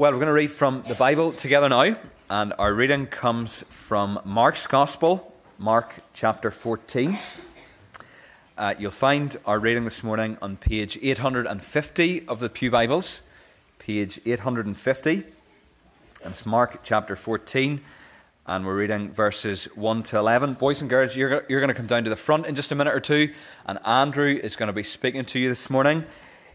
Well, we're going to read from the Bible together now, and our reading comes from Mark's Gospel, Mark chapter 14. Uh, you'll find our reading this morning on page 850 of the Pew Bibles, page 850. And it's Mark chapter 14, and we're reading verses 1 to 11. Boys and girls, you're, you're going to come down to the front in just a minute or two, and Andrew is going to be speaking to you this morning.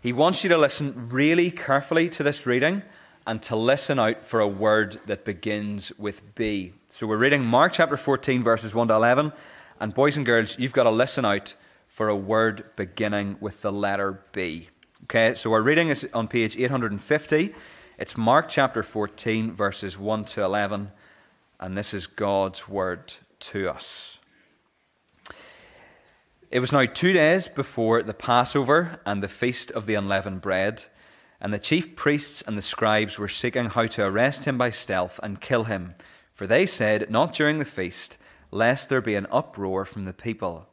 He wants you to listen really carefully to this reading and to listen out for a word that begins with B. So we're reading Mark chapter 14, verses 1 to 11. And boys and girls, you've got to listen out for a word beginning with the letter B. Okay, so our reading is on page 850. It's Mark chapter 14, verses 1 to 11. And this is God's word to us. It was now two days before the Passover and the feast of the unleavened bread. And the chief priests and the scribes were seeking how to arrest him by stealth and kill him. For they said, Not during the feast, lest there be an uproar from the people.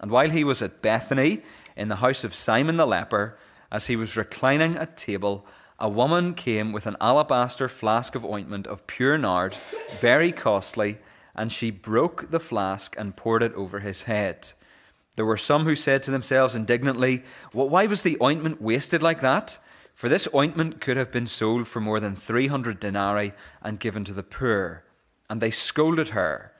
And while he was at Bethany, in the house of Simon the leper, as he was reclining at table, a woman came with an alabaster flask of ointment of pure nard, very costly, and she broke the flask and poured it over his head. There were some who said to themselves indignantly, well, Why was the ointment wasted like that? For this ointment could have been sold for more than 300 denarii and given to the poor. And they scolded her.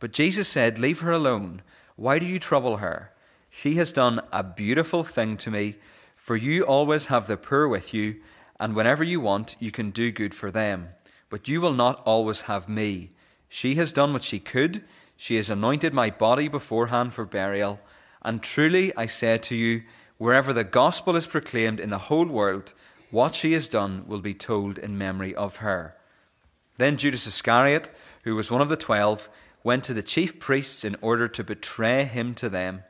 But Jesus said, Leave her alone. Why do you trouble her? She has done a beautiful thing to me, for you always have the poor with you, and whenever you want, you can do good for them. But you will not always have me. She has done what she could. She has anointed my body beforehand for burial. And truly I say to you, wherever the gospel is proclaimed in the whole world, what she has done will be told in memory of her. Then Judas Iscariot, who was one of the twelve, went to the chief priests in order to betray him to them.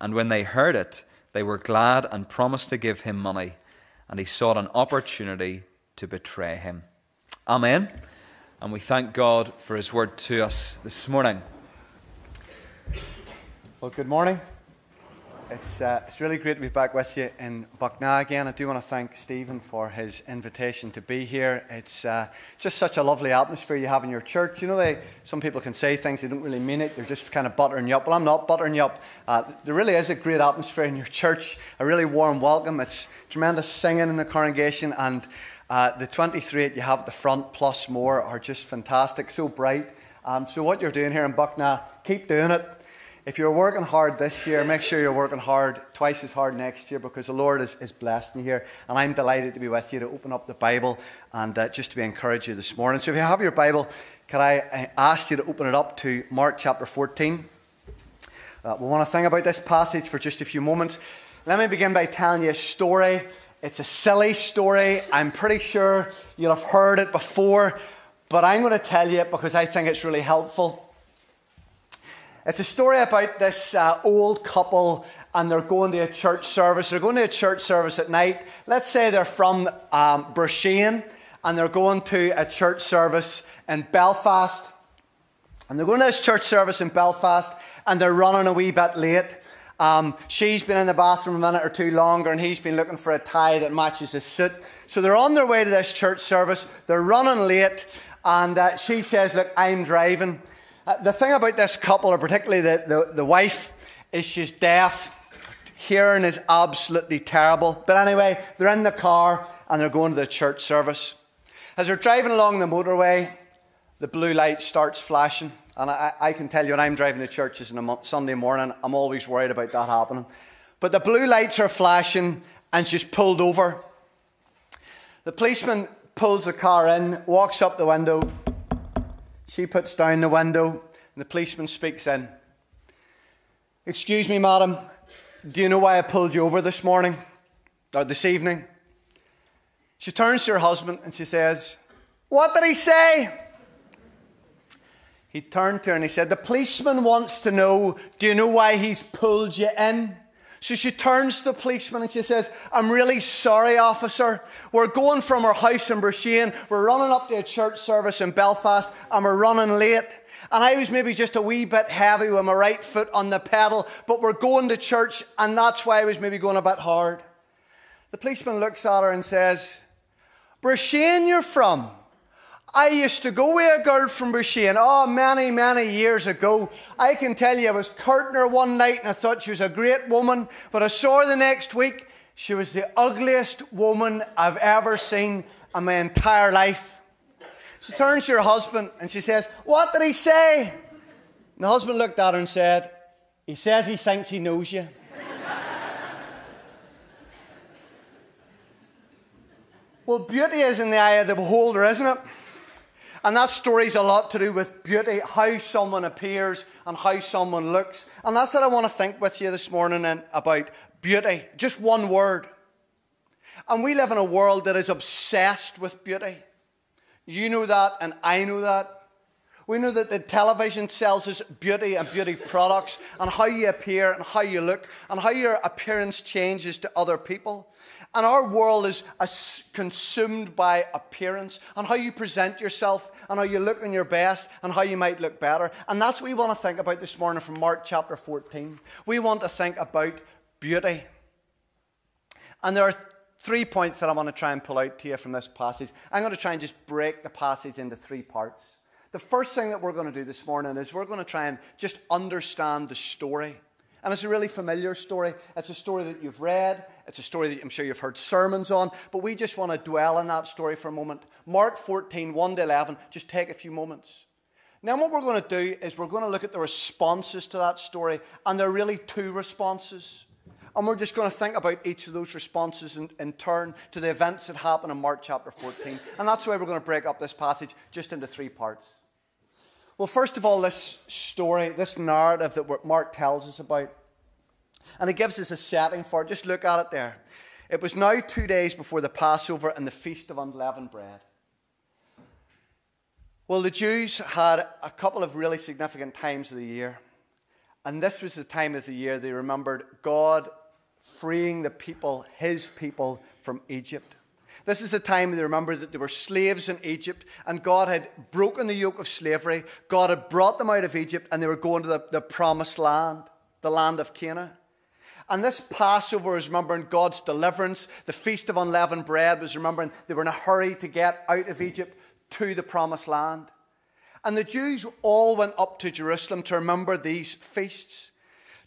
And when they heard it, they were glad and promised to give him money. And he sought an opportunity to betray him. Amen. And we thank God for his word to us this morning. Well, good morning. It's, uh, it's really great to be back with you in Buckna again. I do want to thank Stephen for his invitation to be here. It's uh, just such a lovely atmosphere you have in your church. You know, they, some people can say things, they don't really mean it, they're just kind of buttering you up. Well, I'm not buttering you up. Uh, there really is a great atmosphere in your church, a really warm welcome. It's tremendous singing in the congregation, and uh, the 23 that you have at the front, plus more, are just fantastic, so bright. Um, so, what you're doing here in Buckna, keep doing it if you're working hard this year, make sure you're working hard twice as hard next year because the Lord is, is blessing you here. And I'm delighted to be with you to open up the Bible and uh, just to be encourage you this morning. So if you have your Bible, can I uh, ask you to open it up to Mark chapter 14? Uh, we want to think about this passage for just a few moments. Let me begin by telling you a story. It's a silly story. I'm pretty sure you'll have heard it before, but I'm going to tell you it because I think it's really helpful. It's a story about this uh, old couple and they're going to a church service. They're going to a church service at night. Let's say they're from um, and they're going to a church service in Belfast. And they're going to this church service in Belfast and they're running a wee bit late. Um, she's been in the bathroom a minute or two longer and he's been looking for a tie that matches his suit. So they're on their way to this church service. They're running late and uh, she says, Look, I'm driving. Uh, the thing about this couple, or particularly the, the, the wife, is she's deaf. Hearing is absolutely terrible. But anyway, they're in the car and they're going to the church service. As they're driving along the motorway, the blue light starts flashing. And I, I can tell you when I'm driving to churches on a Sunday morning, I'm always worried about that happening. But the blue lights are flashing and she's pulled over. The policeman pulls the car in, walks up the window, she puts down the window, and the policeman speaks in. Excuse me, madam, do you know why I pulled you over this morning or this evening? She turns to her husband and she says, What did he say? He turned to her and he said, The policeman wants to know, do you know why he's pulled you in? So she turns to the policeman and she says, I'm really sorry, officer. We're going from our house in Broughshane. We're running up to a church service in Belfast and we're running late. And I was maybe just a wee bit heavy with my right foot on the pedal, but we're going to church and that's why I was maybe going a bit hard. The policeman looks at her and says, Broughshane, you're from. I used to go with a girl from Broughshane, oh, many, many years ago. I can tell you, I was courting her one night and I thought she was a great woman, but I saw her the next week. She was the ugliest woman I've ever seen in my entire life. She turns to her husband and she says, What did he say? And the husband looked at her and said, He says he thinks he knows you. well, beauty is in the eye of the beholder, isn't it? And that story's a lot to do with beauty, how someone appears and how someone looks. And that's what I want to think with you this morning about beauty. Just one word. And we live in a world that is obsessed with beauty. You know that, and I know that. We know that the television sells us beauty and beauty products, and how you appear and how you look, and how your appearance changes to other people. And our world is consumed by appearance and how you present yourself and how you look in your best and how you might look better. And that's what we want to think about this morning from Mark chapter 14. We want to think about beauty. And there are three points that I want to try and pull out to you from this passage. I'm going to try and just break the passage into three parts. The first thing that we're going to do this morning is we're going to try and just understand the story. And it's a really familiar story. It's a story that you've read. It's a story that I'm sure you've heard sermons on. But we just want to dwell on that story for a moment. Mark 14, 1 to 11. Just take a few moments. Now, what we're going to do is we're going to look at the responses to that story. And there are really two responses. And we're just going to think about each of those responses in, in turn to the events that happen in Mark chapter 14. And that's why we're going to break up this passage just into three parts. Well, first of all, this story, this narrative that Mark tells us about, and it gives us a setting for it. Just look at it there. It was now two days before the Passover and the Feast of Unleavened Bread. Well, the Jews had a couple of really significant times of the year. And this was the time of the year they remembered God freeing the people, his people, from Egypt. This is the time they remember that they were slaves in Egypt and God had broken the yoke of slavery. God had brought them out of Egypt and they were going to the, the promised land, the land of Canaan. And this Passover is remembering God's deliverance. The Feast of Unleavened Bread was remembering they were in a hurry to get out of Egypt to the promised land. And the Jews all went up to Jerusalem to remember these feasts.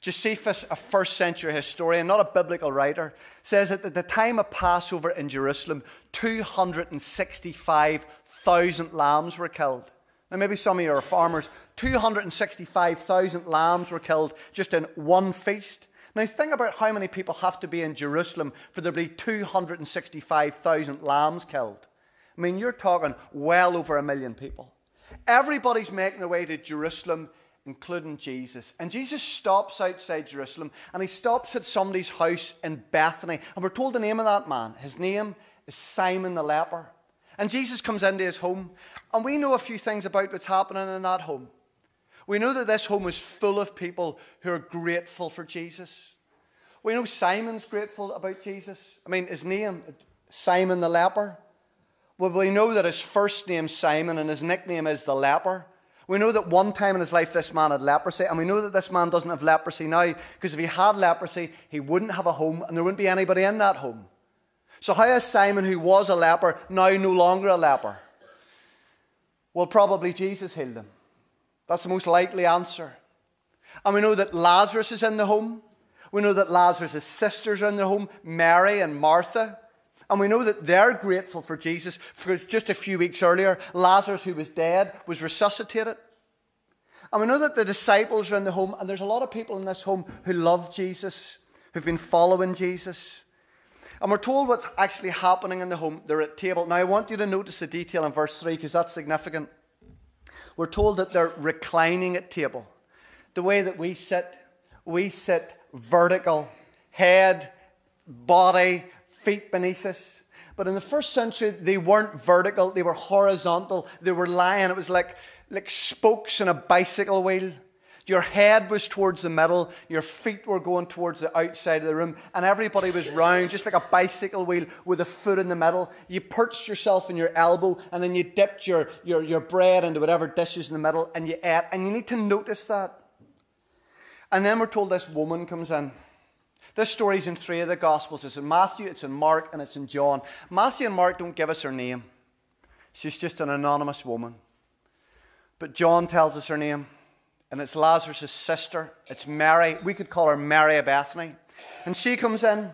Josephus, a first century historian, not a biblical writer, says that at the time of Passover in Jerusalem, 265,000 lambs were killed. Now, maybe some of you are farmers. 265,000 lambs were killed just in one feast. Now, think about how many people have to be in Jerusalem for there to be 265,000 lambs killed. I mean, you're talking well over a million people. Everybody's making their way to Jerusalem including Jesus. And Jesus stops outside Jerusalem and he stops at somebody's house in Bethany. And we're told the name of that man. His name is Simon the leper. And Jesus comes into his home. And we know a few things about what's happening in that home. We know that this home is full of people who are grateful for Jesus. We know Simon's grateful about Jesus. I mean, his name, Simon the leper. Well, we know that his first name Simon and his nickname is the leper. We know that one time in his life this man had leprosy, and we know that this man doesn't have leprosy now because if he had leprosy, he wouldn't have a home and there wouldn't be anybody in that home. So, how is Simon, who was a leper, now no longer a leper? Well, probably Jesus healed him. That's the most likely answer. And we know that Lazarus is in the home. We know that Lazarus' sisters are in the home, Mary and Martha. And we know that they're grateful for Jesus because just a few weeks earlier, Lazarus, who was dead, was resuscitated. And we know that the disciples are in the home, and there's a lot of people in this home who love Jesus, who've been following Jesus. And we're told what's actually happening in the home. They're at table. Now, I want you to notice the detail in verse 3 because that's significant. We're told that they're reclining at table. The way that we sit, we sit vertical, head, body, feet beneath us. But in the first century, they weren't vertical, they were horizontal. They were lying. It was like, like spokes in a bicycle wheel. Your head was towards the middle, your feet were going towards the outside of the room, and everybody was round, just like a bicycle wheel with a foot in the middle. You perched yourself in your elbow, and then you dipped your, your, your bread into whatever dishes in the middle, and you ate. And you need to notice that. And then we're told this woman comes in. This story's in three of the Gospels. It's in Matthew, it's in Mark, and it's in John. Matthew and Mark don't give us her name. She's just an anonymous woman. But John tells us her name, and it's Lazarus' sister. It's Mary. We could call her Mary of Bethany. And she comes in,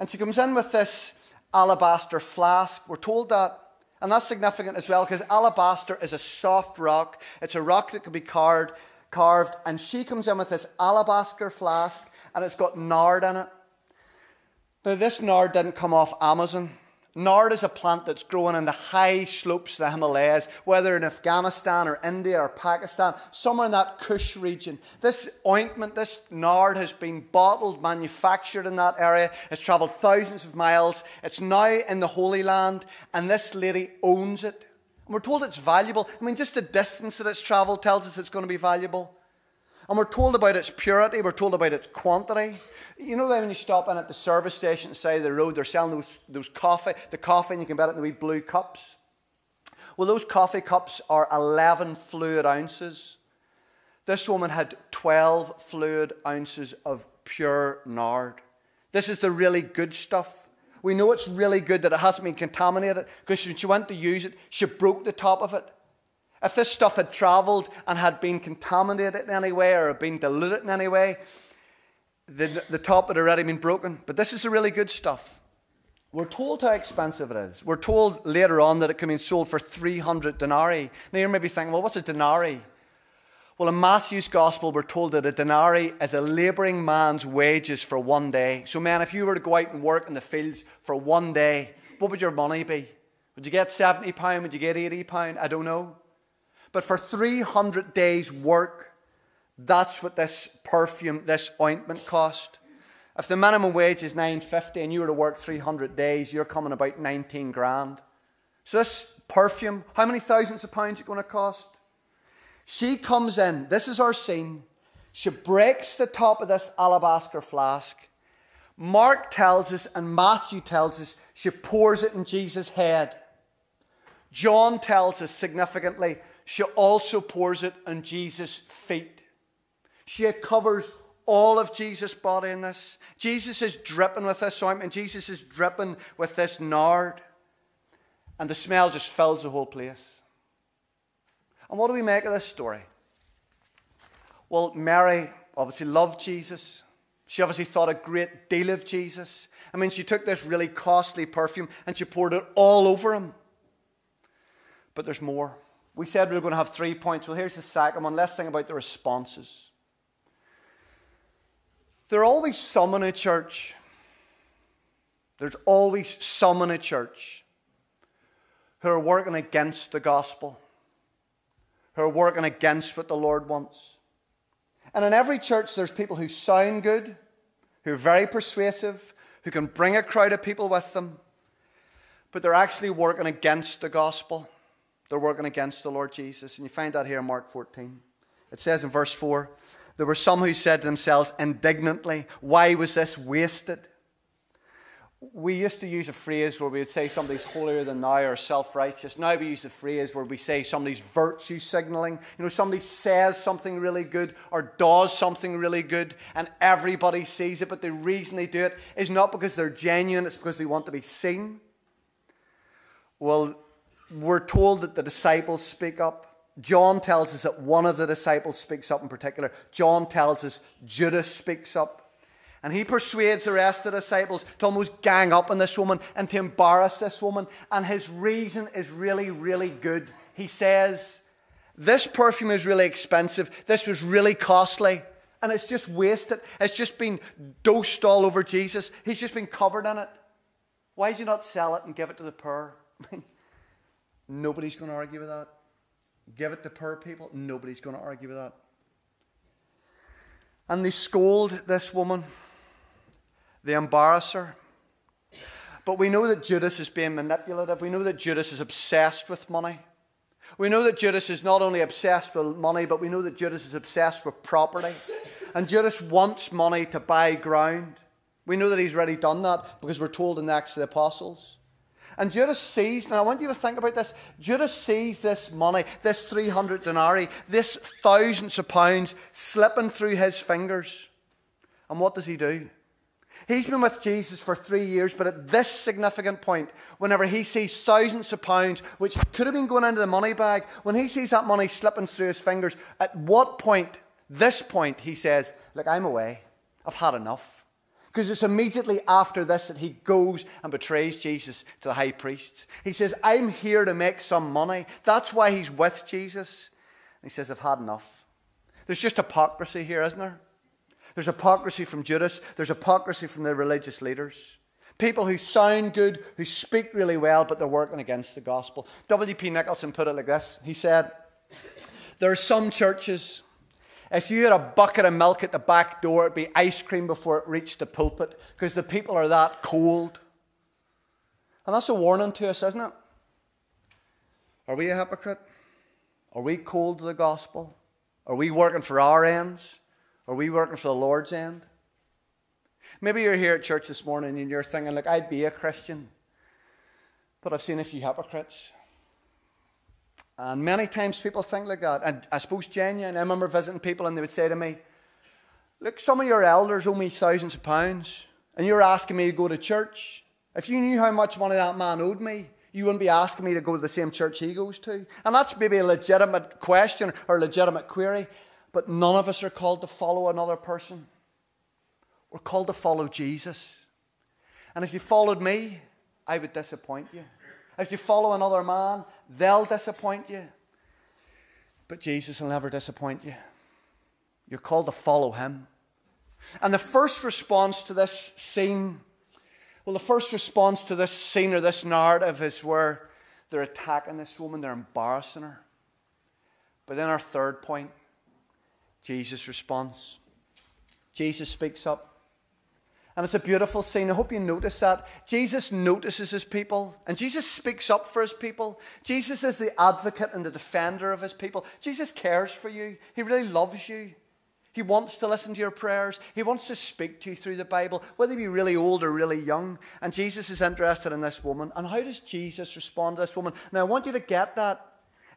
and she comes in with this alabaster flask. We're told that. And that's significant as well because alabaster is a soft rock. It's a rock that can be carved, carved. And she comes in with this alabaster flask and it's got nard in it. Now, this nard didn't come off Amazon. Nard is a plant that's growing in the high slopes of the Himalayas, whether in Afghanistan or India or Pakistan, somewhere in that Kush region. This ointment, this nard, has been bottled, manufactured in that area. It's traveled thousands of miles. It's now in the Holy Land, and this lady owns it. And we're told it's valuable. I mean, just the distance that it's traveled tells us it's going to be valuable. And we're told about its purity, we're told about its quantity. You know when you stop in at the service station side of the road, they're selling those, those coffee, the coffee, and you can buy it in the wee blue cups. Well, those coffee cups are 11 fluid ounces. This woman had 12 fluid ounces of pure nard. This is the really good stuff. We know it's really good that it hasn't been contaminated because when she went to use it, she broke the top of it. If this stuff had travelled and had been contaminated in any way or had been diluted in any way, the, the top had already been broken. But this is the really good stuff. We're told how expensive it is. We're told later on that it can be sold for 300 denarii. Now you're maybe thinking, well, what's a denarii? Well, in Matthew's gospel, we're told that a denarii is a labouring man's wages for one day. So, man, if you were to go out and work in the fields for one day, what would your money be? Would you get £70? Would you get £80? I don't know. But for 300 days' work, that's what this perfume, this ointment cost. If the minimum wage is 950 and you were to work 300 days, you're coming about 19 grand. So this perfume, how many thousands of pounds is it going to cost? She comes in, this is our scene. She breaks the top of this alabaster flask. Mark tells us and Matthew tells us she pours it in Jesus' head. John tells us significantly she also pours it on Jesus' feet. She covers all of Jesus' body in this. Jesus is dripping with this ointment. Jesus is dripping with this nard. And the smell just fills the whole place. And what do we make of this story? Well, Mary obviously loved Jesus. She obviously thought a great deal of Jesus. I mean, she took this really costly perfume and she poured it all over him. But there's more. We said we were going to have three points. Well, here's the second one. Let's think about the responses. There are always some in a church. There's always some in a church who are working against the gospel, who are working against what the Lord wants. And in every church, there's people who sound good, who are very persuasive, who can bring a crowd of people with them, but they're actually working against the gospel. They're working against the Lord Jesus. And you find that here in Mark 14. It says in verse 4 there were some who said to themselves indignantly, Why was this wasted? We used to use a phrase where we would say somebody's holier than thou or self righteous. Now we use the phrase where we say somebody's virtue signaling. You know, somebody says something really good or does something really good and everybody sees it, but the reason they do it is not because they're genuine, it's because they want to be seen. Well, we're told that the disciples speak up. John tells us that one of the disciples speaks up in particular. John tells us Judas speaks up. And he persuades the rest of the disciples to almost gang up on this woman and to embarrass this woman. And his reason is really, really good. He says, This perfume is really expensive. This was really costly. And it's just wasted. It's just been dosed all over Jesus. He's just been covered in it. Why do you not sell it and give it to the poor? Nobody's going to argue with that. Give it to poor people. Nobody's going to argue with that. And they scold this woman, they embarrass her. But we know that Judas is being manipulative. We know that Judas is obsessed with money. We know that Judas is not only obsessed with money, but we know that Judas is obsessed with property. And Judas wants money to buy ground. We know that he's already done that because we're told in the Acts of the Apostles. And Judas sees, now I want you to think about this. Judas sees this money, this 300 denarii, this thousands of pounds slipping through his fingers. And what does he do? He's been with Jesus for three years, but at this significant point, whenever he sees thousands of pounds, which could have been going into the money bag, when he sees that money slipping through his fingers, at what point, this point, he says, Look, I'm away. I've had enough. Because it's immediately after this that he goes and betrays Jesus to the high priests. He says, I'm here to make some money. That's why he's with Jesus. And he says, I've had enough. There's just hypocrisy here, isn't there? There's hypocrisy from Judas, there's hypocrisy from the religious leaders. People who sound good, who speak really well, but they're working against the gospel. W.P. Nicholson put it like this He said, There are some churches, if you had a bucket of milk at the back door, it'd be ice cream before it reached the pulpit because the people are that cold. And that's a warning to us, isn't it? Are we a hypocrite? Are we cold to the gospel? Are we working for our ends? Are we working for the Lord's end? Maybe you're here at church this morning and you're thinking, look, I'd be a Christian, but I've seen a few hypocrites. And many times people think like that. And I suppose genuine. I remember visiting people and they would say to me, Look, some of your elders owe me thousands of pounds, and you're asking me to go to church. If you knew how much money that man owed me, you wouldn't be asking me to go to the same church he goes to. And that's maybe a legitimate question or a legitimate query. But none of us are called to follow another person. We're called to follow Jesus. And if you followed me, I would disappoint you. If you follow another man, they'll disappoint you. But Jesus will never disappoint you. You're called to follow him. And the first response to this scene, well, the first response to this scene or this narrative is where they're attacking this woman, they're embarrassing her. But then our third point, Jesus responds. Jesus speaks up. And it's a beautiful scene. I hope you notice that. Jesus notices his people and Jesus speaks up for his people. Jesus is the advocate and the defender of his people. Jesus cares for you, he really loves you. He wants to listen to your prayers. He wants to speak to you through the Bible, whether you be really old or really young. And Jesus is interested in this woman. And how does Jesus respond to this woman? Now, I want you to get that.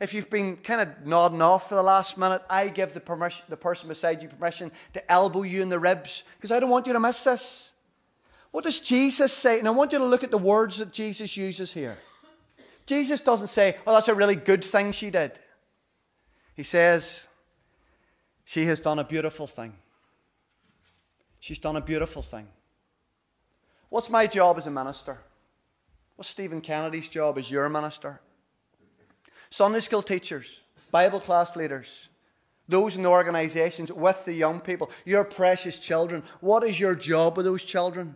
If you've been kind of nodding off for the last minute, I give the, permission, the person beside you permission to elbow you in the ribs because I don't want you to miss this. What does Jesus say? And I want you to look at the words that Jesus uses here. Jesus doesn't say, Oh, that's a really good thing she did. He says, She has done a beautiful thing. She's done a beautiful thing. What's my job as a minister? What's Stephen Kennedy's job as your minister? Sunday school teachers, Bible class leaders, those in the organizations with the young people, your precious children. What is your job with those children?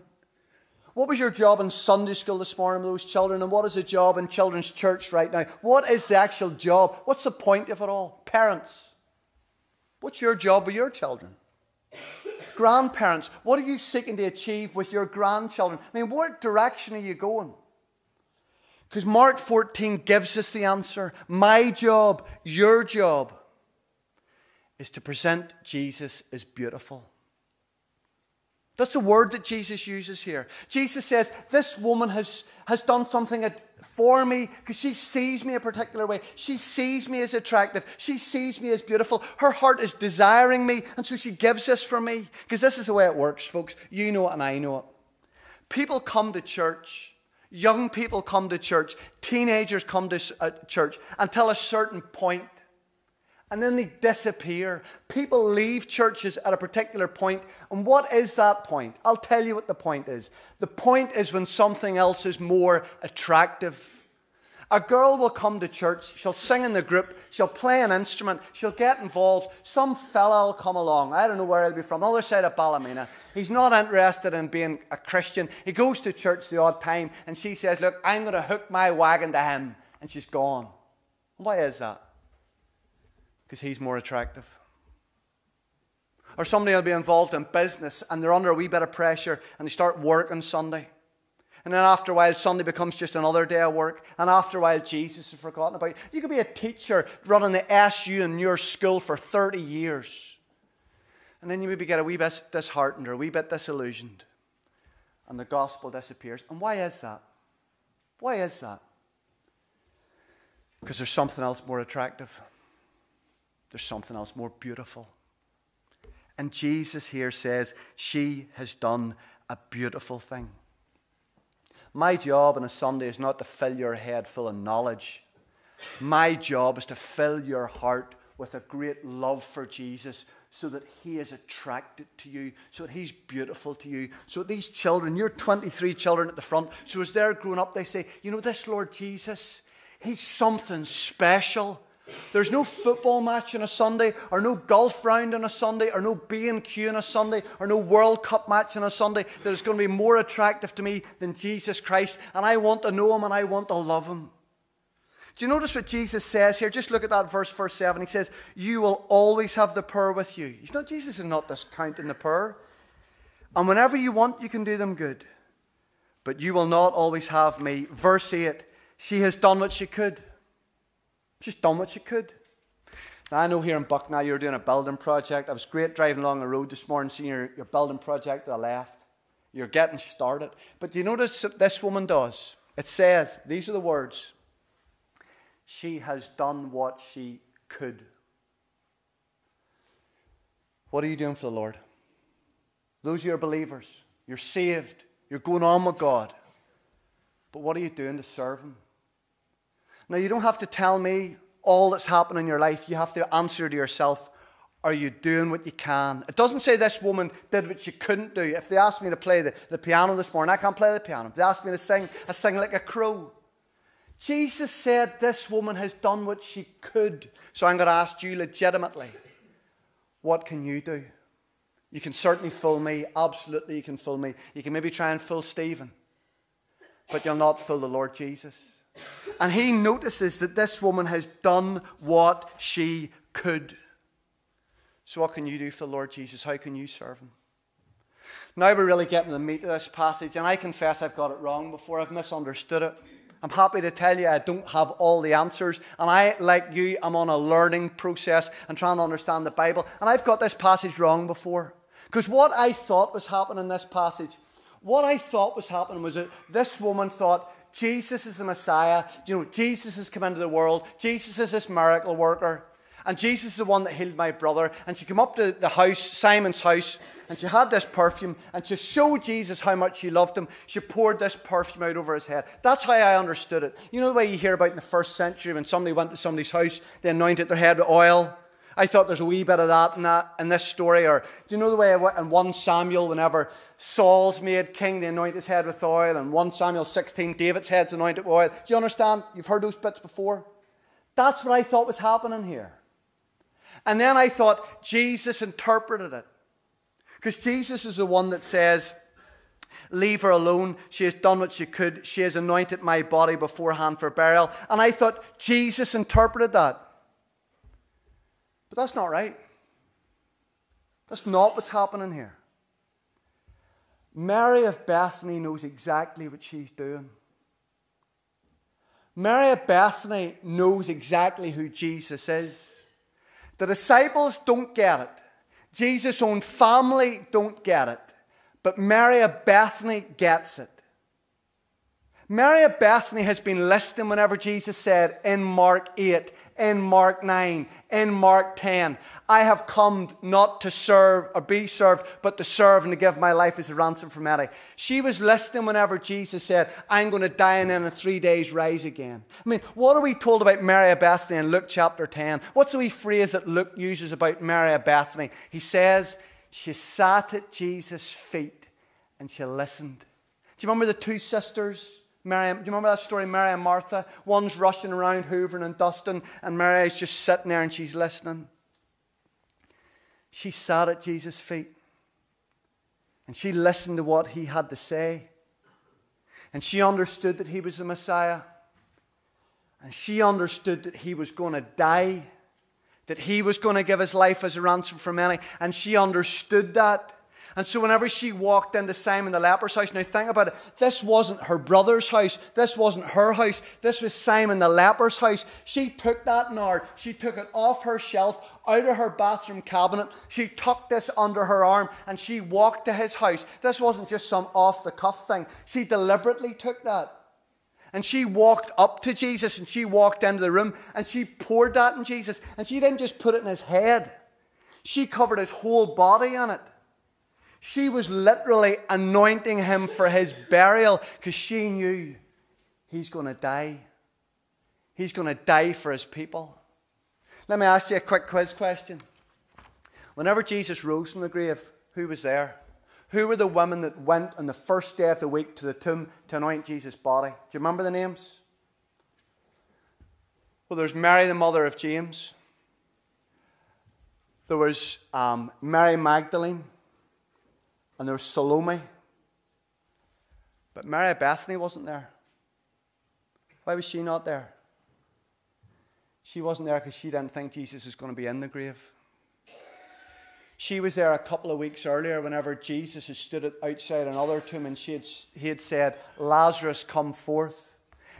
What was your job in Sunday school this morning with those children? And what is the job in children's church right now? What is the actual job? What's the point of it all? Parents, what's your job with your children? Grandparents, what are you seeking to achieve with your grandchildren? I mean, what direction are you going? Because Mark 14 gives us the answer. My job, your job, is to present Jesus as beautiful. That's the word that Jesus uses here. Jesus says, This woman has, has done something for me because she sees me a particular way. She sees me as attractive. She sees me as beautiful. Her heart is desiring me, and so she gives this for me. Because this is the way it works, folks. You know it, and I know it. People come to church Young people come to church, teenagers come to uh, church until a certain point, and then they disappear. People leave churches at a particular point, and what is that point? I'll tell you what the point is. The point is when something else is more attractive. A girl will come to church, she'll sing in the group, she'll play an instrument, she'll get involved. Some fella will come along, I don't know where he'll be from, the other side of Ballymena. He's not interested in being a Christian. He goes to church the odd time, and she says, Look, I'm going to hook my wagon to him. And she's gone. Why is that? Because he's more attractive. Or somebody will be involved in business and they're under a wee bit of pressure and they start work on Sunday. And then after a while, Sunday becomes just another day of work. And after a while, Jesus is forgotten about. You could be a teacher running the SU in your school for 30 years. And then you maybe get a wee bit disheartened or a wee bit disillusioned. And the gospel disappears. And why is that? Why is that? Because there's something else more attractive. There's something else more beautiful. And Jesus here says, She has done a beautiful thing. My job on a Sunday is not to fill your head full of knowledge. My job is to fill your heart with a great love for Jesus so that he is attracted to you, so that he's beautiful to you, so these children, your 23 children at the front, so as they're growing up, they say, You know, this Lord Jesus, he's something special. There's no football match on a Sunday, or no golf round on a Sunday, or no B&Q on a Sunday, or no World Cup match on a Sunday that is going to be more attractive to me than Jesus Christ. And I want to know him and I want to love him. Do you notice what Jesus says here? Just look at that verse, verse 7. He says, You will always have the poor with you. He's not, Jesus is not discounting the poor. And whenever you want, you can do them good. But you will not always have me. Verse 8 She has done what she could. She's done what she could. Now, I know here in Buckna you're doing a building project. I was great driving along the road this morning, seeing your, your building project to the left. You're getting started. But do you notice what this woman does? It says, these are the words she has done what she could. What are you doing for the Lord? Those of you are believers. You're saved. You're going on with God. But what are you doing to serve Him? Now, you don't have to tell me all that's happened in your life. You have to answer to yourself are you doing what you can? It doesn't say this woman did what she couldn't do. If they asked me to play the, the piano this morning, I can't play the piano. If they asked me to sing, I sing like a crow. Jesus said this woman has done what she could. So I'm going to ask you legitimately what can you do? You can certainly fool me. Absolutely, you can fool me. You can maybe try and fool Stephen, but you'll not fool the Lord Jesus. And he notices that this woman has done what she could. So, what can you do for the Lord Jesus? How can you serve him? Now we're really getting the meat of this passage, and I confess I've got it wrong before. I've misunderstood it. I'm happy to tell you I don't have all the answers. And I, like you, I'm on a learning process and trying to understand the Bible. And I've got this passage wrong before. Because what I thought was happening in this passage, what I thought was happening was that this woman thought, Jesus is the Messiah. You know, Jesus has come into the world. Jesus is this miracle worker. And Jesus is the one that healed my brother. And she came up to the house, Simon's house, and she had this perfume. And to show Jesus how much she loved him, she poured this perfume out over his head. That's how I understood it. You know the way you hear about in the first century when somebody went to somebody's house, they anointed their head with oil. I thought there's a wee bit of that in, that in this story. Or do you know the way in 1 Samuel, whenever Saul's made king, they anoint his head with oil. And 1 Samuel 16, David's head's anointed with oil. Do you understand? You've heard those bits before? That's what I thought was happening here. And then I thought Jesus interpreted it. Because Jesus is the one that says, Leave her alone. She has done what she could. She has anointed my body beforehand for burial. And I thought Jesus interpreted that. But that's not right. That's not what's happening here. Mary of Bethany knows exactly what she's doing. Mary of Bethany knows exactly who Jesus is. The disciples don't get it. Jesus' own family don't get it. But Mary of Bethany gets it. Mary of Bethany has been listening whenever Jesus said in Mark 8, in Mark 9, in Mark 10, I have come not to serve or be served, but to serve and to give my life as a ransom for many. She was listening whenever Jesus said, I'm going to die and then in three days rise again. I mean, what are we told about Mary of Bethany in Luke chapter 10? What's the wee phrase that Luke uses about Mary of Bethany? He says, She sat at Jesus' feet and she listened. Do you remember the two sisters? Mary, do you remember that story, Mary and Martha? One's rushing around hoovering and dusting, and Mary is just sitting there and she's listening. She sat at Jesus' feet and she listened to what he had to say. And she understood that he was the Messiah. And she understood that he was going to die, that he was going to give his life as a ransom for many. And she understood that. And so, whenever she walked into Simon the leper's house, now think about it, this wasn't her brother's house, this wasn't her house, this was Simon the leper's house. She took that nard, she took it off her shelf, out of her bathroom cabinet, she tucked this under her arm, and she walked to his house. This wasn't just some off the cuff thing, she deliberately took that. And she walked up to Jesus and she walked into the room and she poured that in Jesus. And she didn't just put it in his head, she covered his whole body in it. She was literally anointing him for his burial because she knew he's going to die. He's going to die for his people. Let me ask you a quick quiz question. Whenever Jesus rose from the grave, who was there? Who were the women that went on the first day of the week to the tomb to anoint Jesus' body? Do you remember the names? Well, there's Mary, the mother of James. There was um, Mary Magdalene. And there was Salome. But Mary Bethany wasn't there. Why was she not there? She wasn't there because she didn't think Jesus was going to be in the grave. She was there a couple of weeks earlier whenever Jesus had stood outside another tomb and she had, he had said, Lazarus, come forth.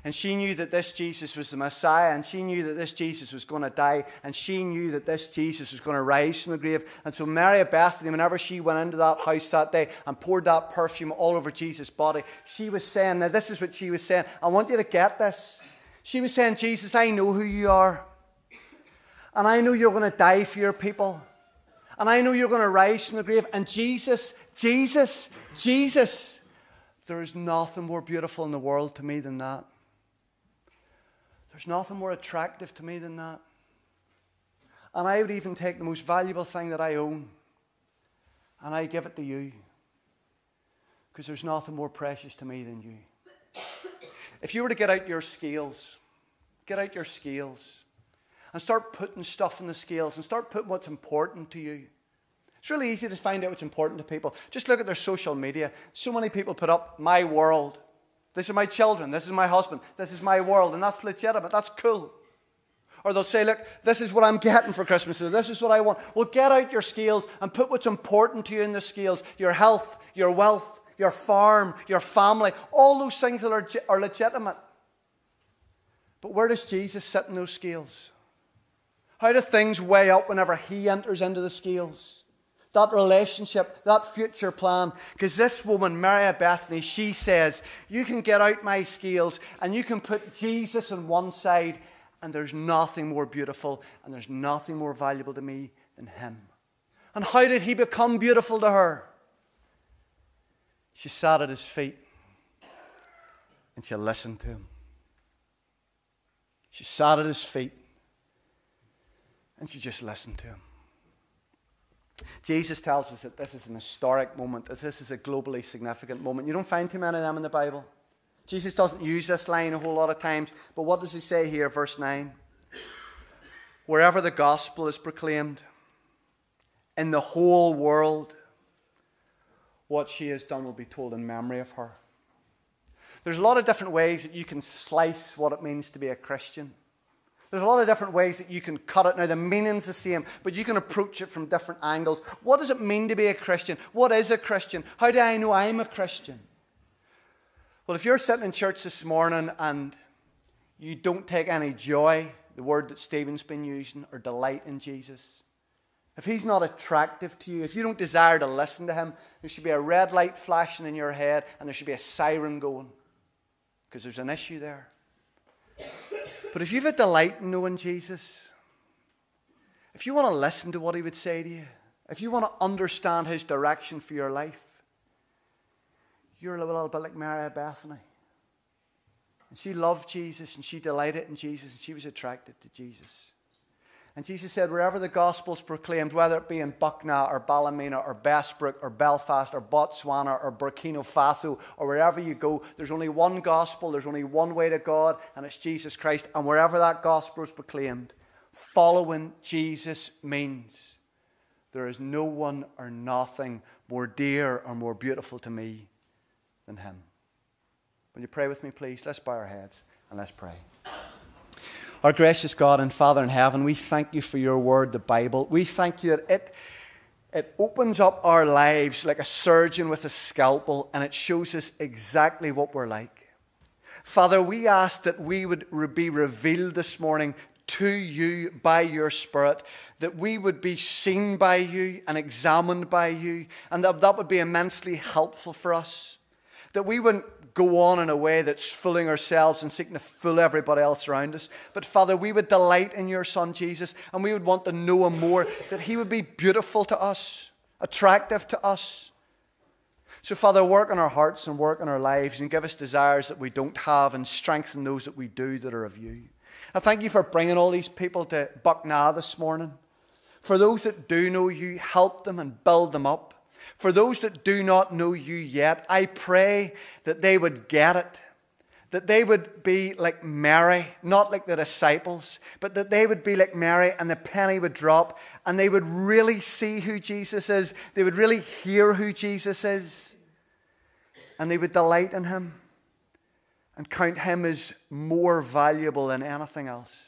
And she knew that this Jesus was the Messiah, and she knew that this Jesus was going to die, and she knew that this Jesus was going to rise from the grave. And so, Mary of Bethany, whenever she went into that house that day and poured that perfume all over Jesus' body, she was saying, Now, this is what she was saying. I want you to get this. She was saying, Jesus, I know who you are, and I know you're going to die for your people. And I know you're going to rise from the grave. And Jesus, Jesus, Jesus, there is nothing more beautiful in the world to me than that. There's nothing more attractive to me than that. And I would even take the most valuable thing that I own and I give it to you. Because there's nothing more precious to me than you. If you were to get out your scales, get out your scales and start putting stuff in the scales and start putting what's important to you. It's really easy to find out what's important to people. Just look at their social media. So many people put up my world. This is my children. This is my husband. This is my world. And that's legitimate. That's cool. Or they'll say, look, this is what I'm getting for Christmas. So this is what I want. Well, get out your scales and put what's important to you in the scales your health, your wealth, your farm, your family. All those things are, are legitimate. But where does Jesus sit in those scales? How do things weigh up whenever he enters into the scales? That relationship, that future plan. Because this woman, Mary Bethany, she says, You can get out my scales and you can put Jesus on one side, and there's nothing more beautiful and there's nothing more valuable to me than him. And how did he become beautiful to her? She sat at his feet and she listened to him. She sat at his feet and she just listened to him. Jesus tells us that this is an historic moment, that this is a globally significant moment. You don't find too many of them in the Bible. Jesus doesn't use this line a whole lot of times, but what does he say here, verse 9? Wherever the gospel is proclaimed, in the whole world, what she has done will be told in memory of her. There's a lot of different ways that you can slice what it means to be a Christian. There's a lot of different ways that you can cut it. Now, the meaning's the same, but you can approach it from different angles. What does it mean to be a Christian? What is a Christian? How do I know I'm a Christian? Well, if you're sitting in church this morning and you don't take any joy, the word that Stephen's been using, or delight in Jesus, if he's not attractive to you, if you don't desire to listen to him, there should be a red light flashing in your head and there should be a siren going because there's an issue there. But if you've a delight in knowing Jesus, if you want to listen to what he would say to you, if you want to understand his direction for your life, you're a little bit like Mary of Bethany. And she loved Jesus and she delighted in Jesus and she was attracted to Jesus. And Jesus said, wherever the gospel's proclaimed, whether it be in Buckna or Ballymena or Bessbrook or Belfast or Botswana or Burkina Faso or wherever you go, there's only one gospel, there's only one way to God, and it's Jesus Christ. And wherever that gospel is proclaimed, following Jesus means there is no one or nothing more dear or more beautiful to me than Him. Will you pray with me, please? Let's bow our heads and let's pray. Our gracious God and Father in heaven, we thank you for your word, the Bible. We thank you that it, it opens up our lives like a surgeon with a scalpel and it shows us exactly what we're like. Father, we ask that we would be revealed this morning to you by your Spirit, that we would be seen by you and examined by you, and that that would be immensely helpful for us. That we wouldn't go on in a way that's fooling ourselves and seeking to fool everybody else around us. But Father, we would delight in your Son Jesus and we would want to know him more, that he would be beautiful to us, attractive to us, So, Father, work on our hearts and work on our lives and give us desires that we don't have and strengthen those that we do that are of you. I thank you for bringing all these people to Buckna this morning. For those that do know you, help them and build them up. For those that do not know you yet, I pray that they would get it that they would be like Mary, not like the disciples, but that they would be like Mary and the penny would drop and they would really see who Jesus is. They would really hear who Jesus is. And they would delight in him and count him as more valuable than anything else.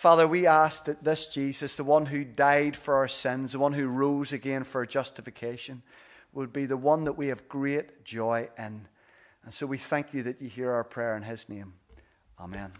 Father, we ask that this Jesus, the one who died for our sins, the one who rose again for our justification, would be the one that we have great joy in. And so we thank you that you hear our prayer in his name. Amen.